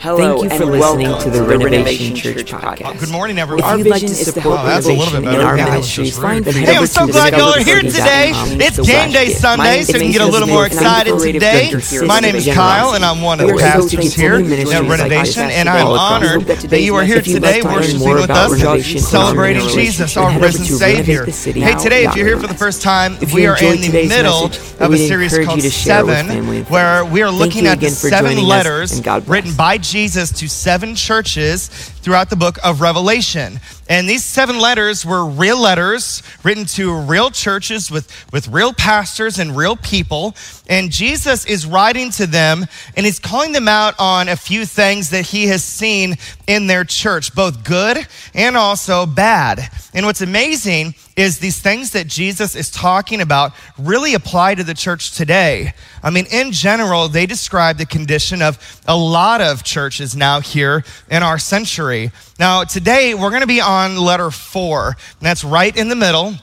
Hello Thank you for and listening welcome to the Renovation Church podcast. Good morning, If everyone. you'd like to vision is to support help Oh, that's a little renovation bit in our Yeah, ministries, that's find great. head Hey, I'm over so glad y'all are here today. Um, it's game day. Sunday, so you can get a little more and I'm the excited today. My name is Kyle, and I'm one of the pastors here at Renovation, and I'm honored that you are here today like to learn worshiping with us, renovation, celebrating Jesus, our head risen Savior. Hey, today, if you're here for the first time, we are in the middle of a series called you to share it with family Seven, where we are looking at the seven letters and God bless. written by Jesus to seven churches throughout the book of Revelation. And these seven letters were real letters written to real churches with, with real pastors and real people. And Jesus is writing to them and he's calling them out on a few things that he has seen in their church, both good and also bad. And what's amazing is these things that Jesus is talking about really apply to the church today. I mean, in general, they describe the condition of a lot of churches now here in our century. Now, today we're going to be on letter four, that's right in the middle.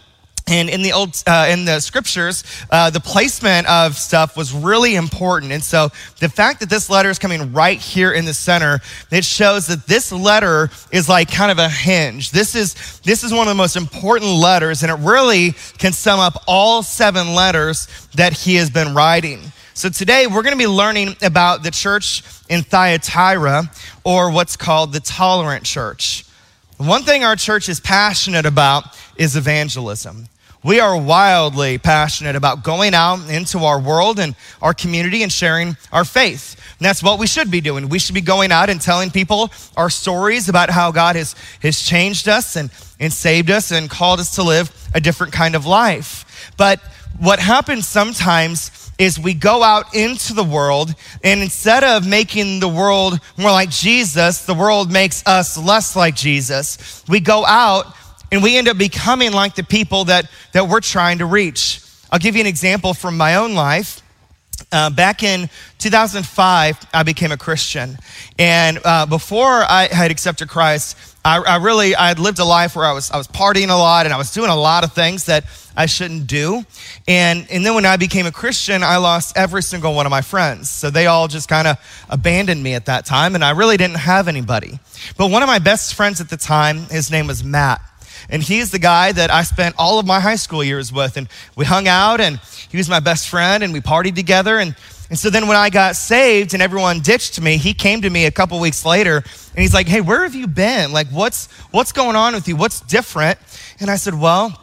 And in the old, uh, in the scriptures, uh, the placement of stuff was really important. And so the fact that this letter is coming right here in the center, it shows that this letter is like kind of a hinge. This is, this is one of the most important letters, and it really can sum up all seven letters that he has been writing. So today we're going to be learning about the church in Thyatira, or what's called the tolerant church. One thing our church is passionate about is evangelism. We are wildly passionate about going out into our world and our community and sharing our faith. And that's what we should be doing. We should be going out and telling people our stories about how God has, has changed us and, and saved us and called us to live a different kind of life. But what happens sometimes is we go out into the world and instead of making the world more like Jesus, the world makes us less like Jesus. We go out and we end up becoming like the people that, that we're trying to reach. I'll give you an example from my own life. Uh, back in 2005, I became a Christian. And uh, before I had accepted Christ, I, I really, I had lived a life where I was, I was partying a lot and I was doing a lot of things that I shouldn't do. And, and then when I became a Christian, I lost every single one of my friends. So they all just kind of abandoned me at that time, and I really didn't have anybody. But one of my best friends at the time, his name was Matt. And he's the guy that I spent all of my high school years with. And we hung out, and he was my best friend, and we partied together. And, and so then when I got saved and everyone ditched me, he came to me a couple weeks later, and he's like, Hey, where have you been? Like, what's, what's going on with you? What's different? And I said, Well,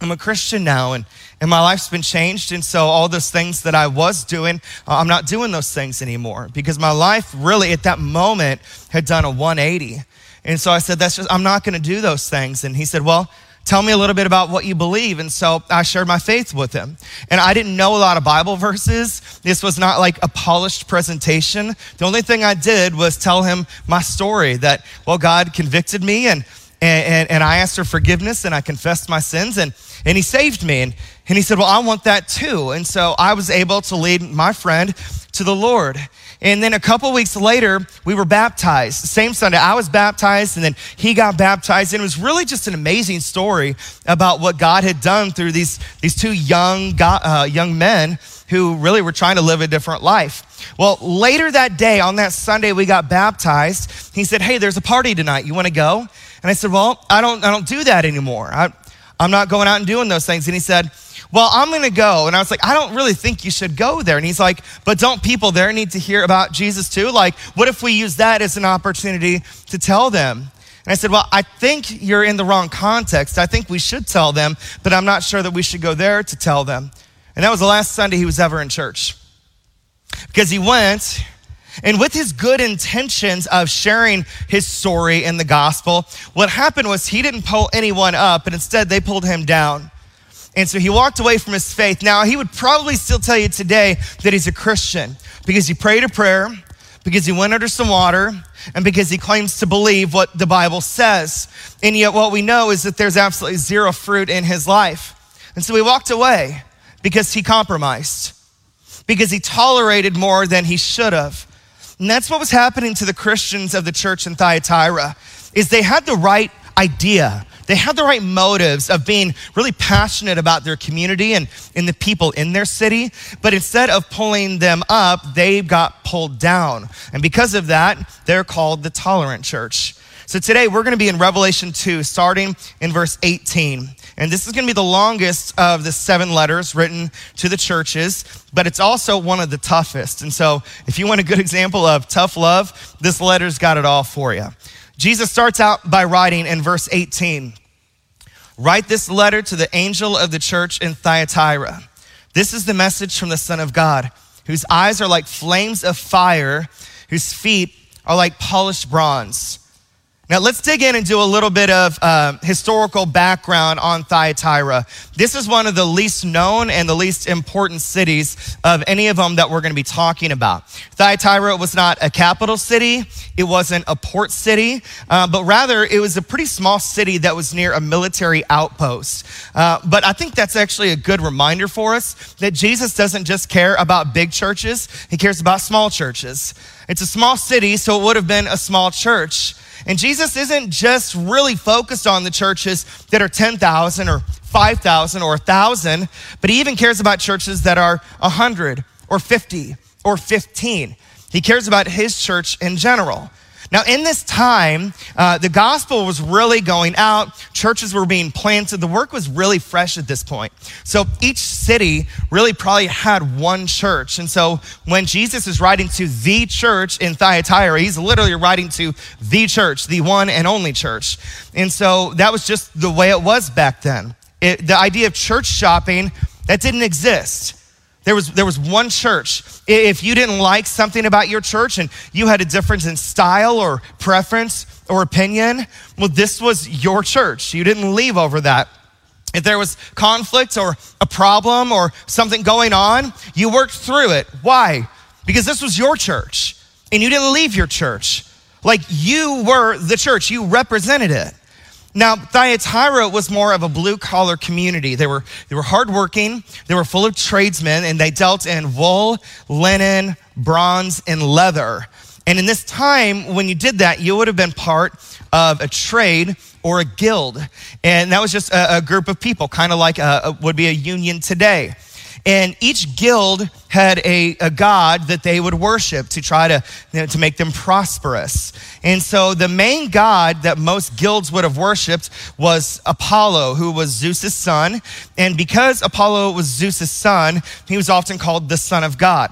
I'm a Christian now, and, and my life's been changed. And so, all those things that I was doing, uh, I'm not doing those things anymore because my life really at that moment had done a 180. And so I said, That's just, I'm not going to do those things. And he said, Well, tell me a little bit about what you believe. And so I shared my faith with him. And I didn't know a lot of Bible verses. This was not like a polished presentation. The only thing I did was tell him my story that, well, God convicted me and and, and, I asked for forgiveness and I confessed my sins and, and he saved me. And, and he said, Well, I want that too. And so I was able to lead my friend to the Lord. And then a couple weeks later, we were baptized. Same Sunday, I was baptized and then he got baptized. And it was really just an amazing story about what God had done through these, these two young, God, uh, young men who really were trying to live a different life. Well, later that day, on that Sunday, we got baptized. He said, Hey, there's a party tonight. You want to go? And I said, Well, I don't, I don't do that anymore. I, I'm not going out and doing those things. And he said, Well, I'm going to go. And I was like, I don't really think you should go there. And he's like, But don't people there need to hear about Jesus too? Like, what if we use that as an opportunity to tell them? And I said, Well, I think you're in the wrong context. I think we should tell them, but I'm not sure that we should go there to tell them. And that was the last Sunday he was ever in church. Because he went, and with his good intentions of sharing his story in the gospel, what happened was he didn't pull anyone up, and instead they pulled him down. And so he walked away from his faith. Now, he would probably still tell you today that he's a Christian because he prayed a prayer, because he went under some water, and because he claims to believe what the Bible says. And yet, what we know is that there's absolutely zero fruit in his life. And so he walked away because he compromised, because he tolerated more than he should have. And that's what was happening to the Christians of the church in Thyatira, is they had the right idea. They had the right motives of being really passionate about their community and, and the people in their city. But instead of pulling them up, they got pulled down. And because of that, they're called the tolerant church. So today we're going to be in Revelation 2, starting in verse 18. And this is going to be the longest of the seven letters written to the churches, but it's also one of the toughest. And so if you want a good example of tough love, this letter's got it all for you. Jesus starts out by writing in verse 18 Write this letter to the angel of the church in Thyatira. This is the message from the Son of God, whose eyes are like flames of fire, whose feet are like polished bronze. Now, let's dig in and do a little bit of uh, historical background on Thyatira. This is one of the least known and the least important cities of any of them that we're going to be talking about. Thyatira was not a capital city, it wasn't a port city, uh, but rather it was a pretty small city that was near a military outpost. Uh, but I think that's actually a good reminder for us that Jesus doesn't just care about big churches, he cares about small churches. It's a small city, so it would have been a small church. And Jesus isn't just really focused on the churches that are 10,000 or 5,000 or 1,000, but he even cares about churches that are 100 or 50 or 15. He cares about his church in general. Now, in this time, uh, the gospel was really going out. Churches were being planted. The work was really fresh at this point. So each city really probably had one church. And so when Jesus is writing to the church in Thyatira, he's literally writing to the church, the one and only church. And so that was just the way it was back then. It, the idea of church shopping, that didn't exist. There was, there was one church. If you didn't like something about your church and you had a difference in style or preference or opinion, well, this was your church. You didn't leave over that. If there was conflict or a problem or something going on, you worked through it. Why? Because this was your church and you didn't leave your church. Like you were the church, you represented it. Now, Thyatira was more of a blue collar community. They were, they were hardworking, they were full of tradesmen, and they dealt in wool, linen, bronze, and leather. And in this time, when you did that, you would have been part of a trade or a guild. And that was just a, a group of people, kind of like a, a, would be a union today. And each guild had a, a god that they would worship to try to, you know, to make them prosperous. And so the main god that most guilds would have worshiped was Apollo, who was Zeus's son. And because Apollo was Zeus's son, he was often called the son of God.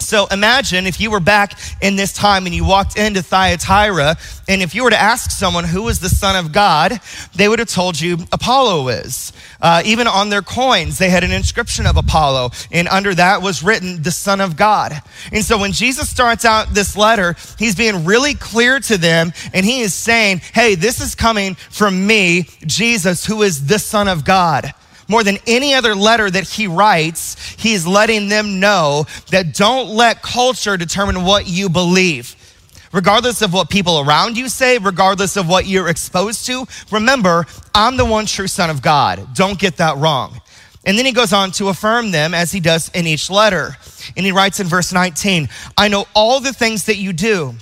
So imagine if you were back in this time and you walked into Thyatira, and if you were to ask someone who is the Son of God, they would have told you Apollo is. Uh, even on their coins, they had an inscription of Apollo, and under that was written the Son of God. And so when Jesus starts out this letter, he's being really clear to them, and he is saying, Hey, this is coming from me, Jesus, who is the Son of God more than any other letter that he writes, he's letting them know that don't let culture determine what you believe. Regardless of what people around you say, regardless of what you're exposed to, remember, I'm the one true Son of God. Don't get that wrong. And then he goes on to affirm them as he does in each letter. And he writes in verse 19 I know all the things that you do.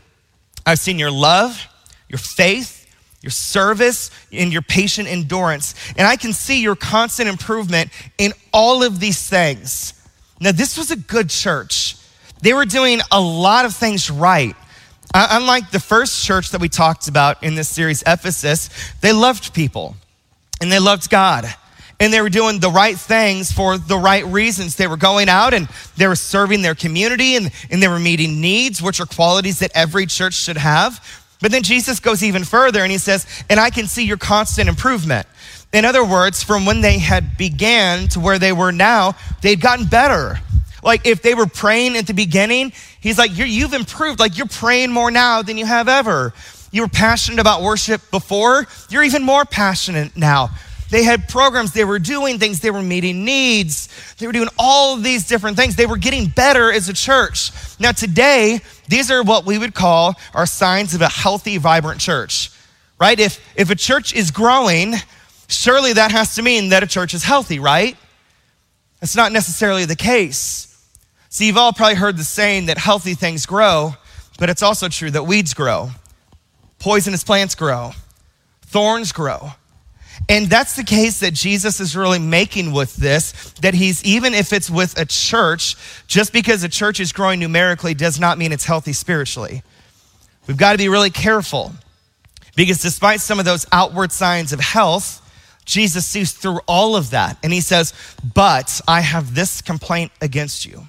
I've seen your love, your faith, your service, and your patient endurance. And I can see your constant improvement in all of these things. Now, this was a good church. They were doing a lot of things right. Uh, unlike the first church that we talked about in this series, Ephesus, they loved people and they loved God. And they were doing the right things for the right reasons. They were going out and they were serving their community and, and they were meeting needs, which are qualities that every church should have. But then Jesus goes even further and he says, and I can see your constant improvement. In other words, from when they had began to where they were now, they'd gotten better. Like if they were praying at the beginning, he's like, you have improved. Like you're praying more now than you have ever. You were passionate about worship before, you're even more passionate now. They had programs, they were doing things, they were meeting needs, they were doing all of these different things. They were getting better as a church. Now, today, these are what we would call our signs of a healthy, vibrant church, right? If, if a church is growing, surely that has to mean that a church is healthy, right? That's not necessarily the case. See, you've all probably heard the saying that healthy things grow, but it's also true that weeds grow, poisonous plants grow, thorns grow. And that's the case that Jesus is really making with this, that he's, even if it's with a church, just because a church is growing numerically does not mean it's healthy spiritually. We've got to be really careful because despite some of those outward signs of health, Jesus sees through all of that and he says, But I have this complaint against you.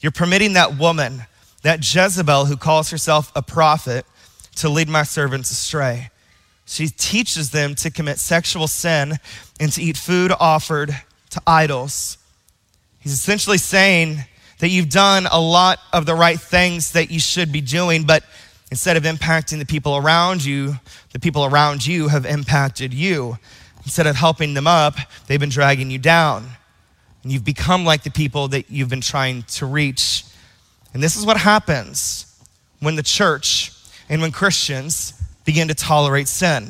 You're permitting that woman, that Jezebel who calls herself a prophet, to lead my servants astray. She teaches them to commit sexual sin and to eat food offered to idols. He's essentially saying that you've done a lot of the right things that you should be doing, but instead of impacting the people around you, the people around you have impacted you. Instead of helping them up, they've been dragging you down. And you've become like the people that you've been trying to reach. And this is what happens when the church and when Christians begin to tolerate sin.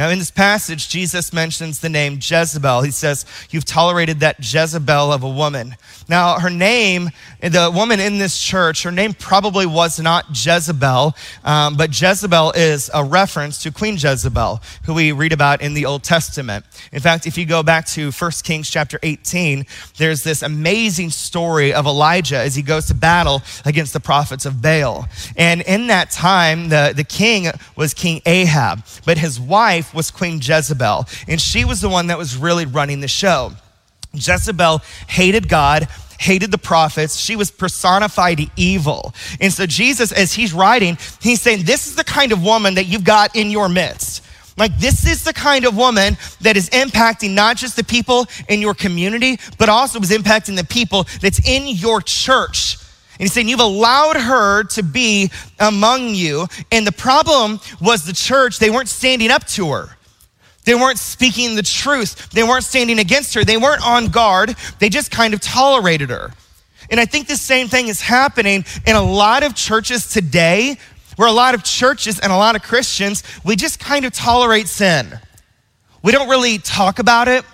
Now, in this passage, Jesus mentions the name Jezebel. He says, You've tolerated that Jezebel of a woman. Now, her name, the woman in this church, her name probably was not Jezebel, um, but Jezebel is a reference to Queen Jezebel, who we read about in the Old Testament. In fact, if you go back to 1 Kings chapter 18, there's this amazing story of Elijah as he goes to battle against the prophets of Baal. And in that time, the, the king was King Ahab, but his wife, was Queen Jezebel, and she was the one that was really running the show. Jezebel hated God, hated the prophets. She was personified evil. And so, Jesus, as he's writing, he's saying, This is the kind of woman that you've got in your midst. Like, this is the kind of woman that is impacting not just the people in your community, but also is impacting the people that's in your church. And he's saying, You've allowed her to be among you. And the problem was the church, they weren't standing up to her. They weren't speaking the truth. They weren't standing against her. They weren't on guard. They just kind of tolerated her. And I think the same thing is happening in a lot of churches today, where a lot of churches and a lot of Christians, we just kind of tolerate sin. We don't really talk about it.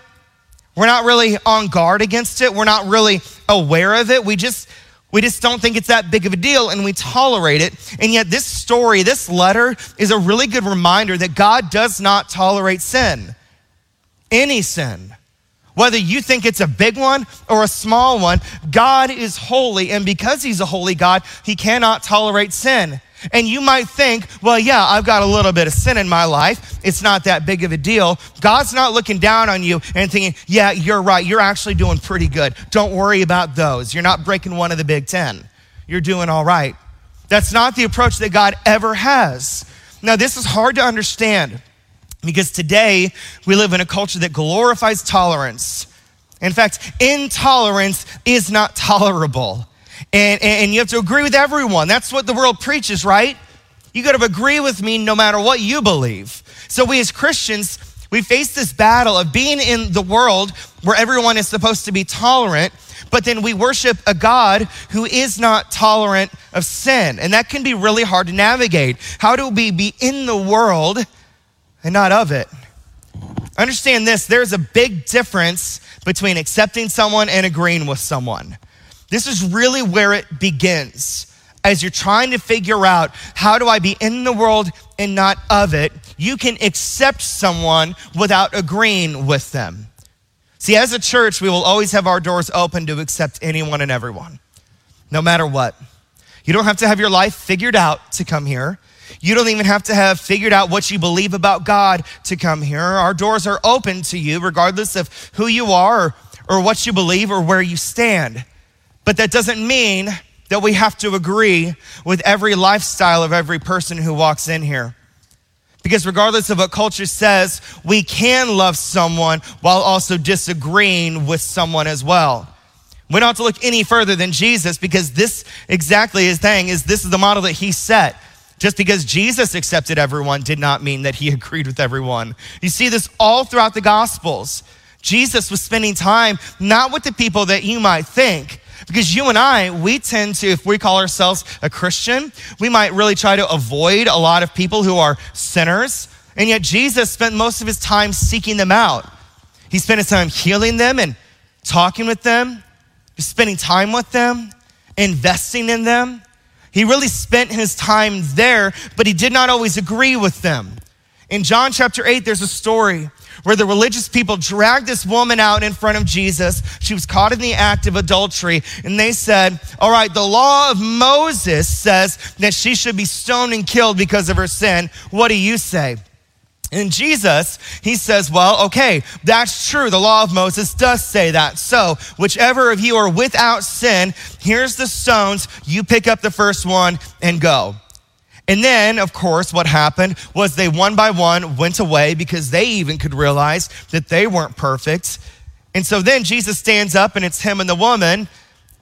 We're not really on guard against it. We're not really aware of it. We just we just don't think it's that big of a deal and we tolerate it. And yet, this story, this letter, is a really good reminder that God does not tolerate sin. Any sin. Whether you think it's a big one or a small one, God is holy. And because He's a holy God, He cannot tolerate sin. And you might think, well, yeah, I've got a little bit of sin in my life. It's not that big of a deal. God's not looking down on you and thinking, yeah, you're right. You're actually doing pretty good. Don't worry about those. You're not breaking one of the big 10. You're doing all right. That's not the approach that God ever has. Now, this is hard to understand because today we live in a culture that glorifies tolerance. In fact, intolerance is not tolerable and, and you have to agree with everyone. That's what the world preaches, right? You got to agree with me no matter what you believe. So we as Christians, we face this battle of being in the world where everyone is supposed to be tolerant, but then we worship a God who is not tolerant of sin. And that can be really hard to navigate. How do we be in the world and not of it? Understand this there's a big difference between accepting someone and agreeing with someone. This is really where it begins. As you're trying to figure out how do I be in the world and not of it, you can accept someone without agreeing with them. See, as a church, we will always have our doors open to accept anyone and everyone, no matter what. You don't have to have your life figured out to come here. You don't even have to have figured out what you believe about God to come here. Our doors are open to you, regardless of who you are or, or what you believe or where you stand. But that doesn't mean that we have to agree with every lifestyle of every person who walks in here. Because regardless of what culture says, we can love someone while also disagreeing with someone as well. We don't have to look any further than Jesus because this exactly his thing is this is the model that he set. Just because Jesus accepted everyone did not mean that he agreed with everyone. You see this all throughout the Gospels. Jesus was spending time not with the people that you might think, because you and I, we tend to, if we call ourselves a Christian, we might really try to avoid a lot of people who are sinners. And yet Jesus spent most of his time seeking them out. He spent his time healing them and talking with them, spending time with them, investing in them. He really spent his time there, but he did not always agree with them. In John chapter 8, there's a story where the religious people dragged this woman out in front of Jesus. She was caught in the act of adultery, and they said, All right, the law of Moses says that she should be stoned and killed because of her sin. What do you say? And Jesus, he says, Well, okay, that's true. The law of Moses does say that. So, whichever of you are without sin, here's the stones. You pick up the first one and go. And then, of course, what happened was they one by one went away because they even could realize that they weren't perfect. And so then Jesus stands up and it's him and the woman.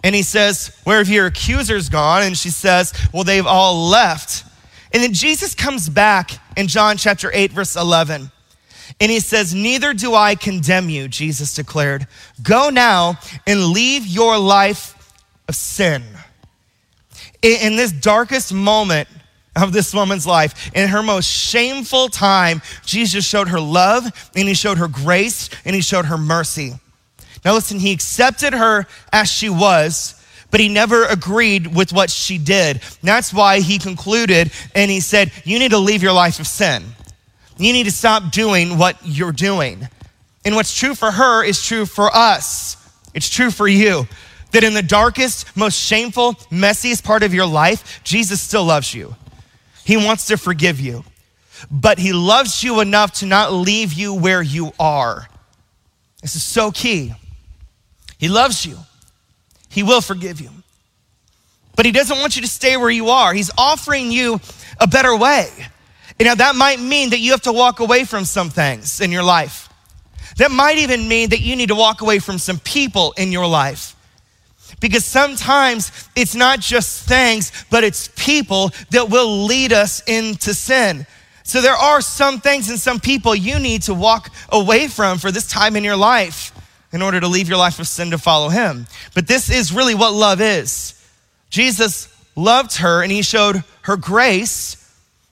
And he says, Where have your accusers gone? And she says, Well, they've all left. And then Jesus comes back in John chapter 8, verse 11. And he says, Neither do I condemn you, Jesus declared. Go now and leave your life of sin. In this darkest moment, of this woman's life. In her most shameful time, Jesus showed her love and he showed her grace and he showed her mercy. Now, listen, he accepted her as she was, but he never agreed with what she did. That's why he concluded and he said, You need to leave your life of sin. You need to stop doing what you're doing. And what's true for her is true for us. It's true for you. That in the darkest, most shameful, messiest part of your life, Jesus still loves you. He wants to forgive you, but He loves you enough to not leave you where you are. This is so key. He loves you, He will forgive you, but He doesn't want you to stay where you are. He's offering you a better way. You know, that might mean that you have to walk away from some things in your life. That might even mean that you need to walk away from some people in your life. Because sometimes it's not just things, but it's people that will lead us into sin. So there are some things and some people you need to walk away from for this time in your life in order to leave your life of sin to follow him. But this is really what love is. Jesus loved her and he showed her grace,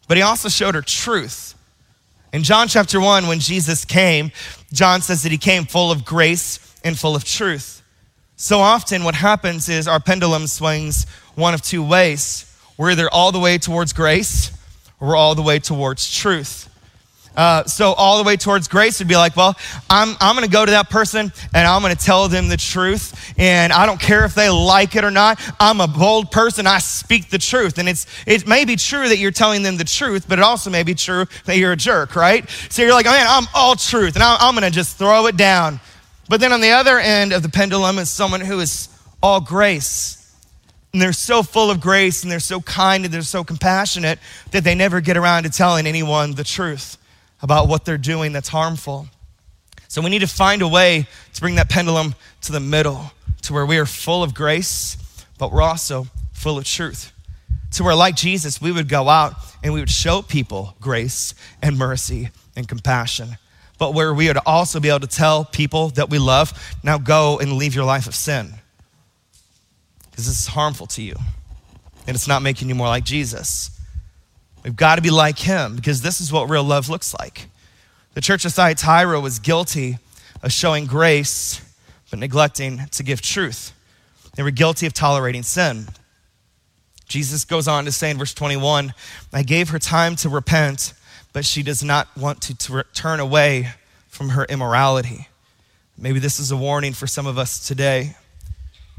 but he also showed her truth. In John chapter 1, when Jesus came, John says that he came full of grace and full of truth. So often, what happens is our pendulum swings one of two ways. We're either all the way towards grace or we're all the way towards truth. Uh, so all the way towards grace would be like, well, I'm, I'm going to go to that person and I'm going to tell them the truth. And I don't care if they like it or not. I'm a bold person. I speak the truth. And it's, it may be true that you're telling them the truth, but it also may be true that you're a jerk, right? So you're like, man, I'm all truth and I'm, I'm going to just throw it down. But then on the other end of the pendulum is someone who is all grace. And they're so full of grace and they're so kind and they're so compassionate that they never get around to telling anyone the truth about what they're doing that's harmful. So we need to find a way to bring that pendulum to the middle, to where we are full of grace, but we're also full of truth. To where, like Jesus, we would go out and we would show people grace and mercy and compassion but where we would also be able to tell people that we love, now go and leave your life of sin. Because this is harmful to you, and it's not making you more like Jesus. We've got to be like him because this is what real love looks like. The church of Thyatira was guilty of showing grace, but neglecting to give truth. They were guilty of tolerating sin. Jesus goes on to say in verse 21 I gave her time to repent but she does not want to t- turn away from her immorality. Maybe this is a warning for some of us today,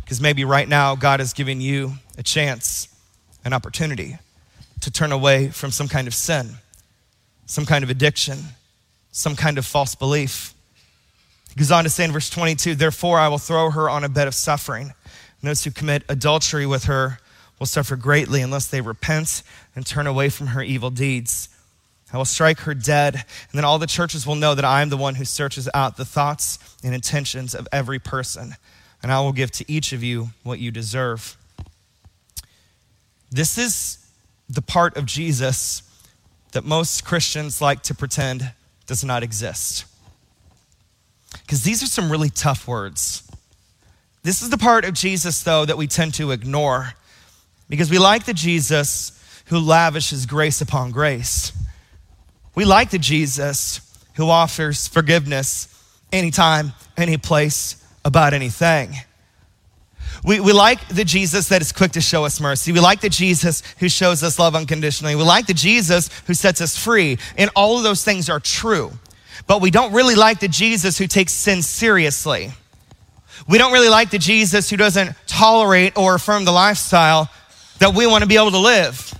because maybe right now God is giving you a chance, an opportunity to turn away from some kind of sin, some kind of addiction, some kind of false belief. He goes on to say in verse 22 Therefore, I will throw her on a bed of suffering. And those who commit adultery with her will suffer greatly unless they repent and turn away from her evil deeds. I will strike her dead, and then all the churches will know that I am the one who searches out the thoughts and intentions of every person, and I will give to each of you what you deserve. This is the part of Jesus that most Christians like to pretend does not exist. Because these are some really tough words. This is the part of Jesus, though, that we tend to ignore because we like the Jesus who lavishes grace upon grace. We like the Jesus who offers forgiveness anytime, any place, about anything. We, we like the Jesus that is quick to show us mercy. We like the Jesus who shows us love unconditionally. We like the Jesus who sets us free. And all of those things are true. But we don't really like the Jesus who takes sin seriously. We don't really like the Jesus who doesn't tolerate or affirm the lifestyle that we want to be able to live.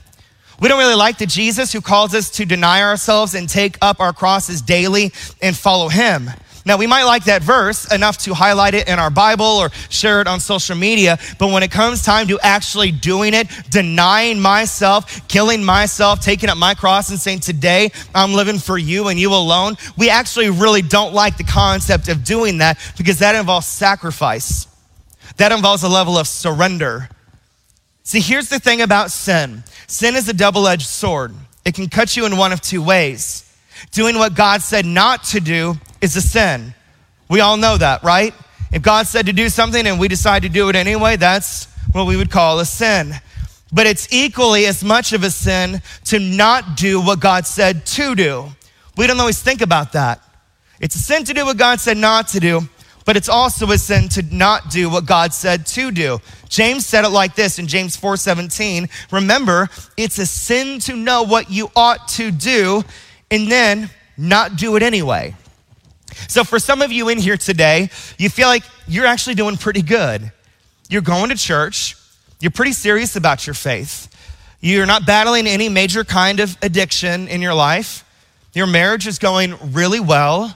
We don't really like the Jesus who calls us to deny ourselves and take up our crosses daily and follow him. Now, we might like that verse enough to highlight it in our Bible or share it on social media, but when it comes time to actually doing it, denying myself, killing myself, taking up my cross and saying, Today I'm living for you and you alone, we actually really don't like the concept of doing that because that involves sacrifice. That involves a level of surrender. See, here's the thing about sin sin is a double edged sword, it can cut you in one of two ways. Doing what God said not to do is a sin. We all know that, right? If God said to do something and we decide to do it anyway, that's what we would call a sin. But it's equally as much of a sin to not do what God said to do. We don't always think about that. It's a sin to do what God said not to do, but it's also a sin to not do what God said to do. James said it like this in James 4:17, remember, it's a sin to know what you ought to do and then not do it anyway. So, for some of you in here today, you feel like you're actually doing pretty good. You're going to church, you're pretty serious about your faith, you're not battling any major kind of addiction in your life, your marriage is going really well,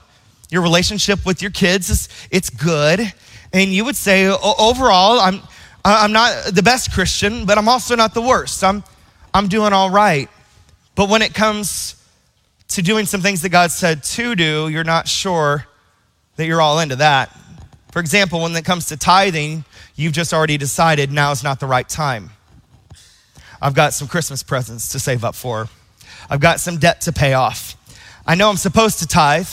your relationship with your kids is it's good, and you would say, overall, I'm, I'm not the best Christian, but I'm also not the worst. I'm, I'm doing all right. But when it comes to doing some things that God said to do, you're not sure that you're all into that. For example, when it comes to tithing, you've just already decided now is not the right time. I've got some Christmas presents to save up for. I've got some debt to pay off. I know I'm supposed to tithe,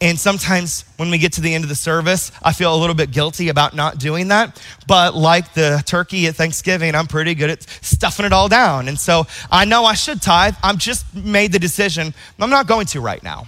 and sometimes when we get to the end of the service, I feel a little bit guilty about not doing that. But like the turkey at Thanksgiving, I'm pretty good at stuffing it all down. And so I know I should tithe. I've just made the decision, I'm not going to right now.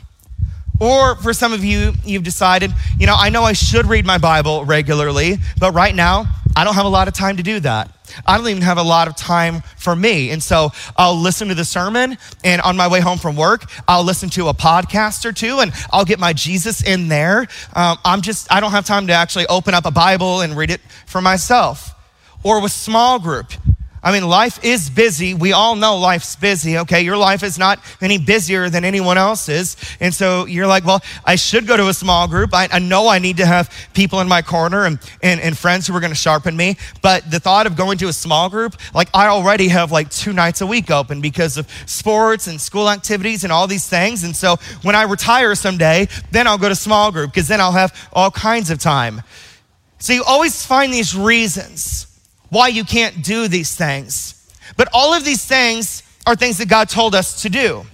Or for some of you, you've decided, you know, I know I should read my Bible regularly, but right now, I don't have a lot of time to do that. I don't even have a lot of time for me. And so I'll listen to the sermon, and on my way home from work, I'll listen to a podcast or two, and I'll get my Jesus in there. Um, I'm just, I don't have time to actually open up a Bible and read it for myself. Or with small group, I mean, life is busy. We all know life's busy, okay? Your life is not any busier than anyone else's. And so you're like, well, I should go to a small group. I, I know I need to have people in my corner and, and, and friends who are going to sharpen me. But the thought of going to a small group, like I already have like two nights a week open because of sports and school activities and all these things. And so when I retire someday, then I'll go to small group because then I'll have all kinds of time. So you always find these reasons why you can't do these things. But all of these things are things that God told us to do.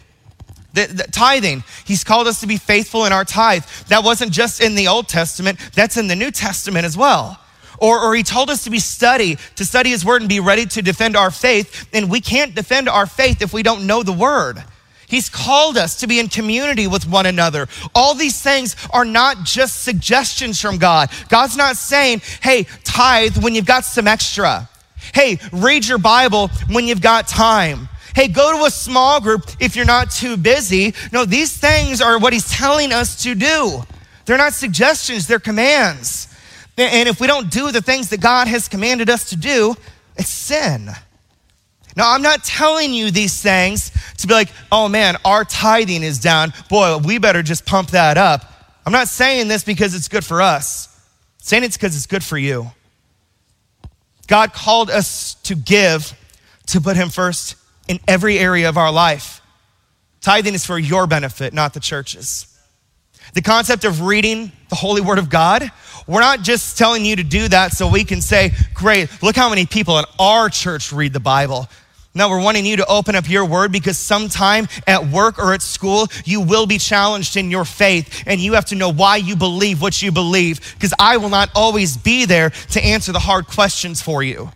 The, the, tithing, He's called us to be faithful in our tithe. That wasn't just in the Old Testament, that's in the New Testament as well. Or, or He told us to be study, to study His Word and be ready to defend our faith. And we can't defend our faith if we don't know the Word. He's called us to be in community with one another. All these things are not just suggestions from God. God's not saying, hey, tithe when you've got some extra. Hey, read your Bible when you've got time. Hey, go to a small group if you're not too busy. No, these things are what he's telling us to do. They're not suggestions, they're commands. And if we don't do the things that God has commanded us to do, it's sin. Now, I'm not telling you these things to be like, oh man, our tithing is down. Boy, we better just pump that up. I'm not saying this because it's good for us, I'm saying it's because it's good for you. God called us to give, to put Him first in every area of our life. Tithing is for your benefit, not the church's. The concept of reading the holy word of God, we're not just telling you to do that so we can say, great, look how many people in our church read the Bible. No, we're wanting you to open up your word because sometime at work or at school, you will be challenged in your faith and you have to know why you believe what you believe because I will not always be there to answer the hard questions for you.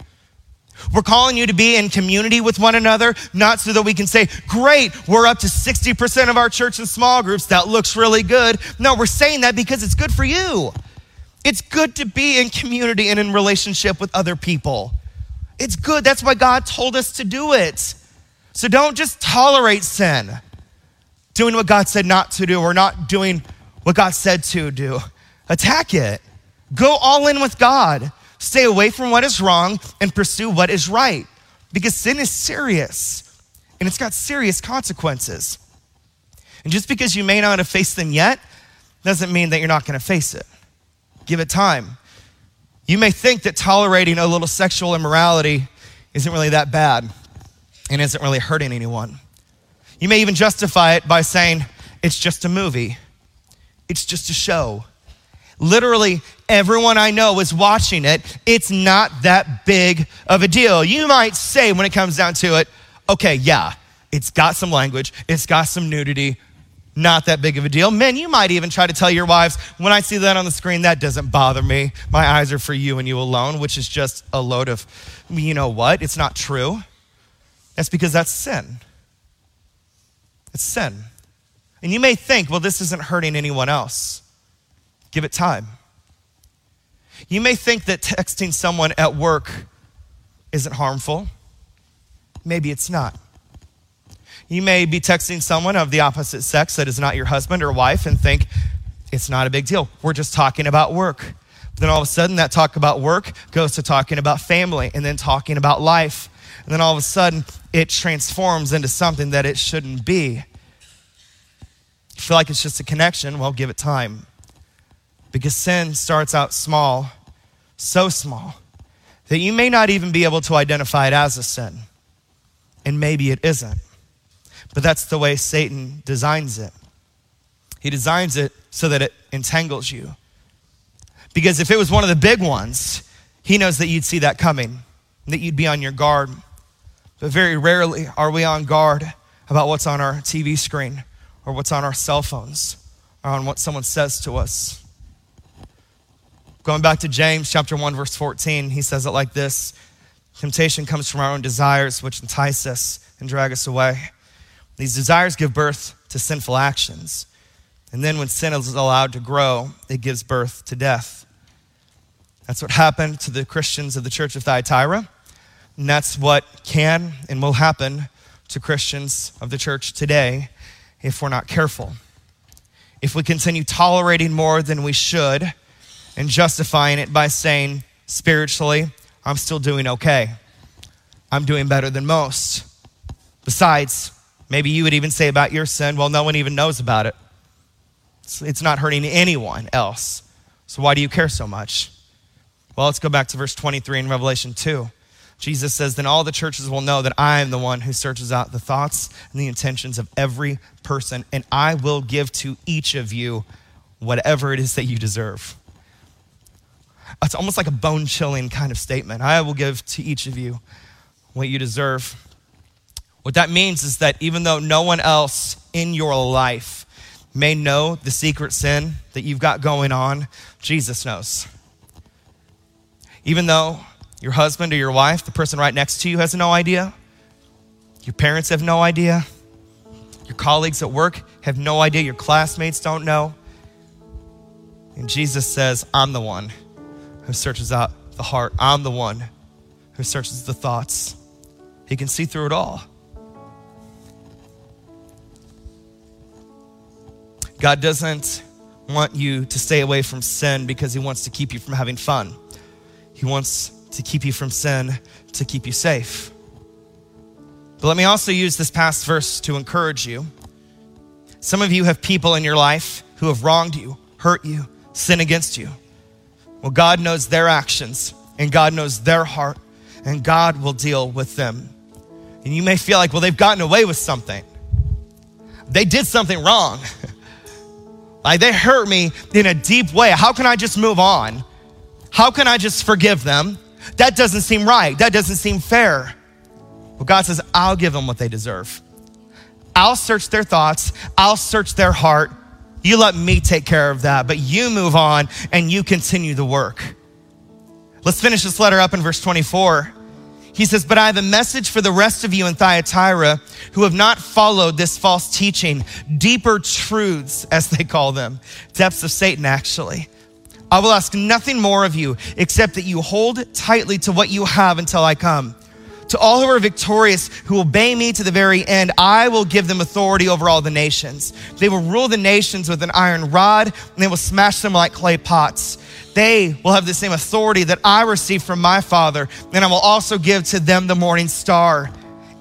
We're calling you to be in community with one another, not so that we can say, great, we're up to 60% of our church in small groups. That looks really good. No, we're saying that because it's good for you. It's good to be in community and in relationship with other people. It's good. That's why God told us to do it. So don't just tolerate sin, doing what God said not to do or not doing what God said to do. Attack it. Go all in with God. Stay away from what is wrong and pursue what is right because sin is serious and it's got serious consequences. And just because you may not have faced them yet doesn't mean that you're not going to face it. Give it time. You may think that tolerating a little sexual immorality isn't really that bad and isn't really hurting anyone. You may even justify it by saying, it's just a movie, it's just a show. Literally, everyone I know is watching it. It's not that big of a deal. You might say, when it comes down to it, okay, yeah, it's got some language, it's got some nudity, not that big of a deal. Men, you might even try to tell your wives, when I see that on the screen, that doesn't bother me. My eyes are for you and you alone, which is just a load of, you know what? It's not true. That's because that's sin. It's sin. And you may think, well, this isn't hurting anyone else. Give it time. You may think that texting someone at work isn't harmful. Maybe it's not. You may be texting someone of the opposite sex that is not your husband or wife and think it's not a big deal. We're just talking about work. But then all of a sudden, that talk about work goes to talking about family and then talking about life. And then all of a sudden, it transforms into something that it shouldn't be. You feel like it's just a connection? Well, give it time. Because sin starts out small, so small, that you may not even be able to identify it as a sin. And maybe it isn't. But that's the way Satan designs it. He designs it so that it entangles you. Because if it was one of the big ones, he knows that you'd see that coming, that you'd be on your guard. But very rarely are we on guard about what's on our TV screen or what's on our cell phones or on what someone says to us. Going back to James chapter 1 verse 14, he says it like this. Temptation comes from our own desires which entice us and drag us away. These desires give birth to sinful actions. And then when sin is allowed to grow, it gives birth to death. That's what happened to the Christians of the church of Thyatira. And that's what can and will happen to Christians of the church today if we're not careful. If we continue tolerating more than we should and justifying it by saying, spiritually, I'm still doing okay. I'm doing better than most. Besides, Maybe you would even say about your sin, well, no one even knows about it. It's not hurting anyone else. So why do you care so much? Well, let's go back to verse 23 in Revelation 2. Jesus says, Then all the churches will know that I am the one who searches out the thoughts and the intentions of every person, and I will give to each of you whatever it is that you deserve. It's almost like a bone chilling kind of statement. I will give to each of you what you deserve. What that means is that even though no one else in your life may know the secret sin that you've got going on, Jesus knows. Even though your husband or your wife, the person right next to you, has no idea, your parents have no idea, your colleagues at work have no idea, your classmates don't know. And Jesus says, I'm the one who searches out the heart, I'm the one who searches the thoughts. He can see through it all. God doesn't want you to stay away from sin because He wants to keep you from having fun. He wants to keep you from sin to keep you safe. But let me also use this past verse to encourage you. Some of you have people in your life who have wronged you, hurt you, sin against you. Well, God knows their actions and God knows their heart and God will deal with them. And you may feel like, well, they've gotten away with something. They did something wrong. Like they hurt me in a deep way. How can I just move on? How can I just forgive them? That doesn't seem right. That doesn't seem fair. But God says, I'll give them what they deserve. I'll search their thoughts, I'll search their heart. You let me take care of that, but you move on and you continue the work. Let's finish this letter up in verse 24. He says, But I have a message for the rest of you in Thyatira who have not followed this false teaching, deeper truths, as they call them, depths of Satan, actually. I will ask nothing more of you except that you hold tightly to what you have until I come. To all who are victorious, who obey me to the very end, I will give them authority over all the nations. They will rule the nations with an iron rod, and they will smash them like clay pots. They will have the same authority that I received from my Father, and I will also give to them the morning star.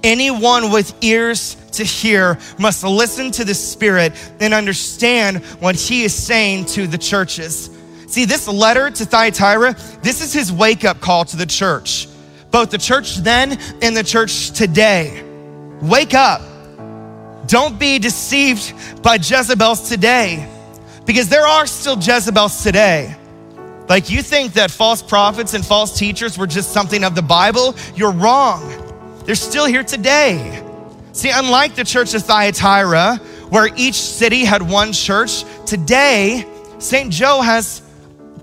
Anyone with ears to hear must listen to the Spirit and understand what He is saying to the churches. See, this letter to Thyatira, this is his wake up call to the church, both the church then and the church today. Wake up. Don't be deceived by Jezebels today, because there are still Jezebels today. Like you think that false prophets and false teachers were just something of the Bible, you're wrong. They're still here today. See, unlike the church of Thyatira, where each city had one church, today, St. Joe has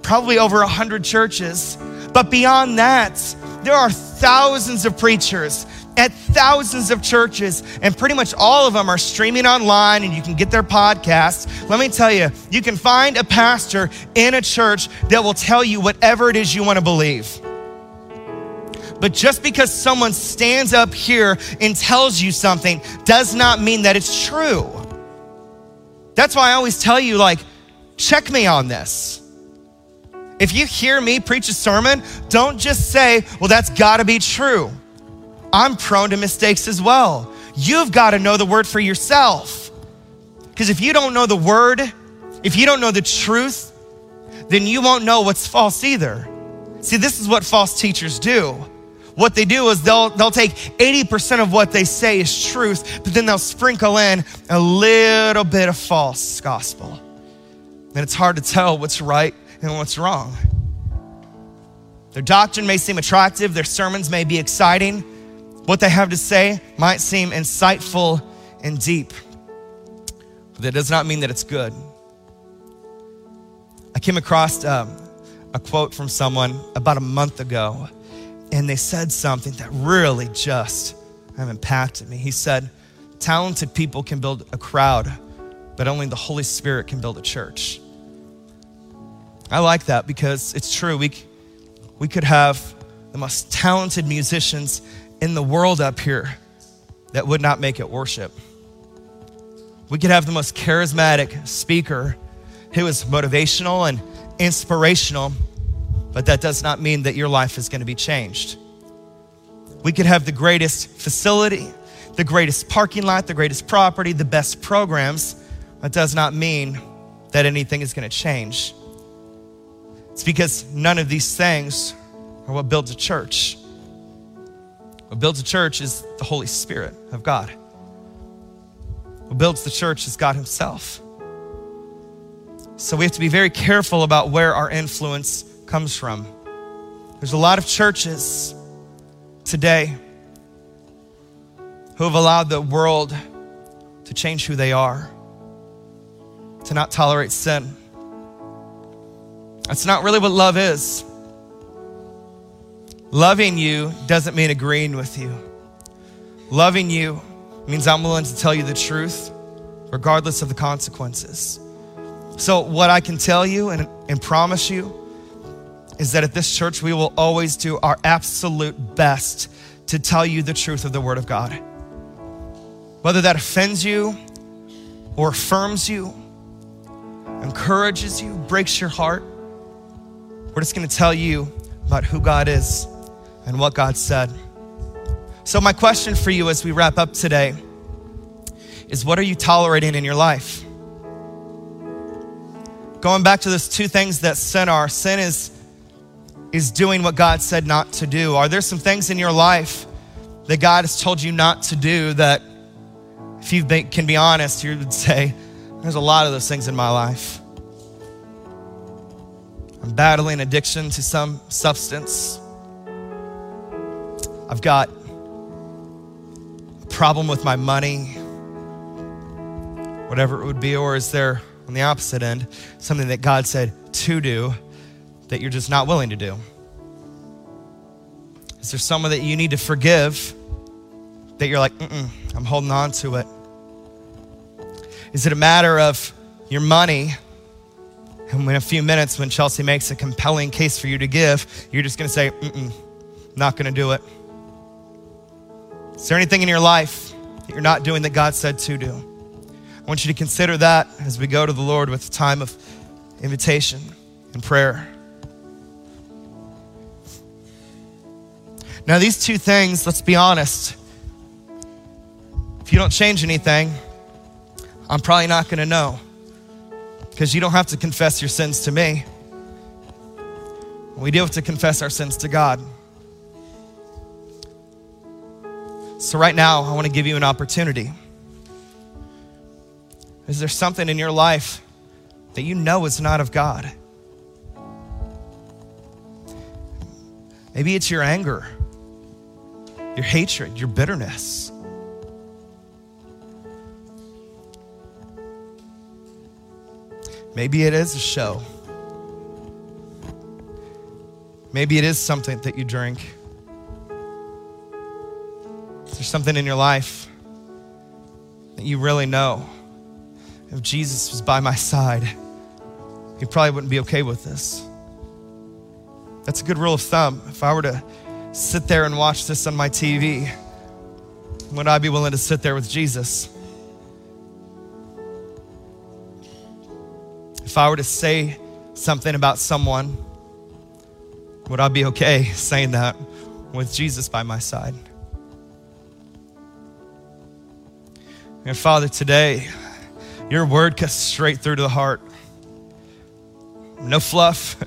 probably over 100 churches. But beyond that, there are thousands of preachers at thousands of churches, and pretty much all of them are streaming online, and you can get their podcasts. Let me tell you, you can find a pastor in a church that will tell you whatever it is you want to believe. But just because someone stands up here and tells you something does not mean that it's true. That's why I always tell you, like, check me on this. If you hear me preach a sermon, don't just say, well, that's got to be true. I'm prone to mistakes as well. You've got to know the word for yourself. Because if you don't know the word, if you don't know the truth, then you won't know what's false either. See, this is what false teachers do. What they do is they'll, they'll take 80% of what they say is truth, but then they'll sprinkle in a little bit of false gospel. And it's hard to tell what's right and what's wrong. Their doctrine may seem attractive, their sermons may be exciting, what they have to say might seem insightful and deep, but that does not mean that it's good. I came across um, a quote from someone about a month ago, and they said something that really just impacted me. He said, Talented people can build a crowd, but only the Holy Spirit can build a church. I like that because it's true. We, we could have the most talented musicians in the world up here that would not make it worship. We could have the most charismatic speaker who is motivational and inspirational, but that does not mean that your life is going to be changed. We could have the greatest facility, the greatest parking lot, the greatest property, the best programs. That does not mean that anything is going to change. It's because none of these things are what builds a church. What builds a church is the Holy Spirit of God. What builds the church is God Himself. So we have to be very careful about where our influence comes from. There's a lot of churches today who have allowed the world to change who they are, to not tolerate sin that's not really what love is. Loving you doesn't mean agreeing with you. Loving you means I'm willing to tell you the truth, regardless of the consequences. So, what I can tell you and, and promise you is that at this church, we will always do our absolute best to tell you the truth of the Word of God. Whether that offends you or affirms you, encourages you, breaks your heart, we're just going to tell you about who God is and what God said. So, my question for you as we wrap up today is what are you tolerating in your life? Going back to those two things that sin are sin is, is doing what God said not to do. Are there some things in your life that God has told you not to do that, if you can be honest, you would say, There's a lot of those things in my life. I'm battling addiction to some substance. I've got a problem with my money, whatever it would be, or is there on the opposite end something that God said to do that you're just not willing to do? Is there someone that you need to forgive that you're like, mm I'm holding on to it? Is it a matter of your money And in a few minutes, when Chelsea makes a compelling case for you to give, you're just going to say, Mm-mm, not going to do it. Is there anything in your life that you're not doing that God said to do? I want you to consider that as we go to the Lord with a time of invitation and prayer. Now, these two things, let's be honest, if you don't change anything, I'm probably not going to know because you don't have to confess your sins to me. We do have to confess our sins to God. So, right now, I want to give you an opportunity. Is there something in your life that you know is not of God? Maybe it's your anger, your hatred, your bitterness. Maybe it is a show. Maybe it is something that you drink. Is there something in your life that you really know? If Jesus was by my side, he probably wouldn't be okay with this. That's a good rule of thumb. If I were to sit there and watch this on my TV, would I be willing to sit there with Jesus? If I were to say something about someone, would I be okay saying that with Jesus by my side? And Father, today, your word cuts straight through to the heart. No fluff,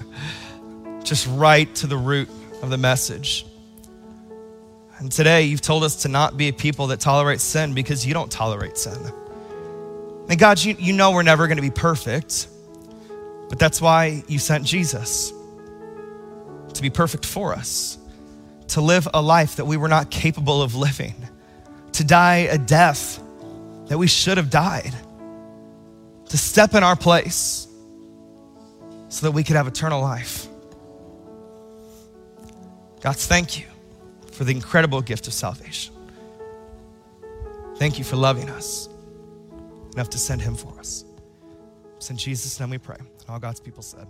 just right to the root of the message. And today, you've told us to not be a people that tolerate sin because you don't tolerate sin. And God, you, you know we're never going to be perfect. But that's why you sent Jesus to be perfect for us, to live a life that we were not capable of living, to die a death that we should have died, to step in our place so that we could have eternal life. God, thank you for the incredible gift of salvation. Thank you for loving us enough to send him for us. It's in Jesus' name we pray. And All God's people said.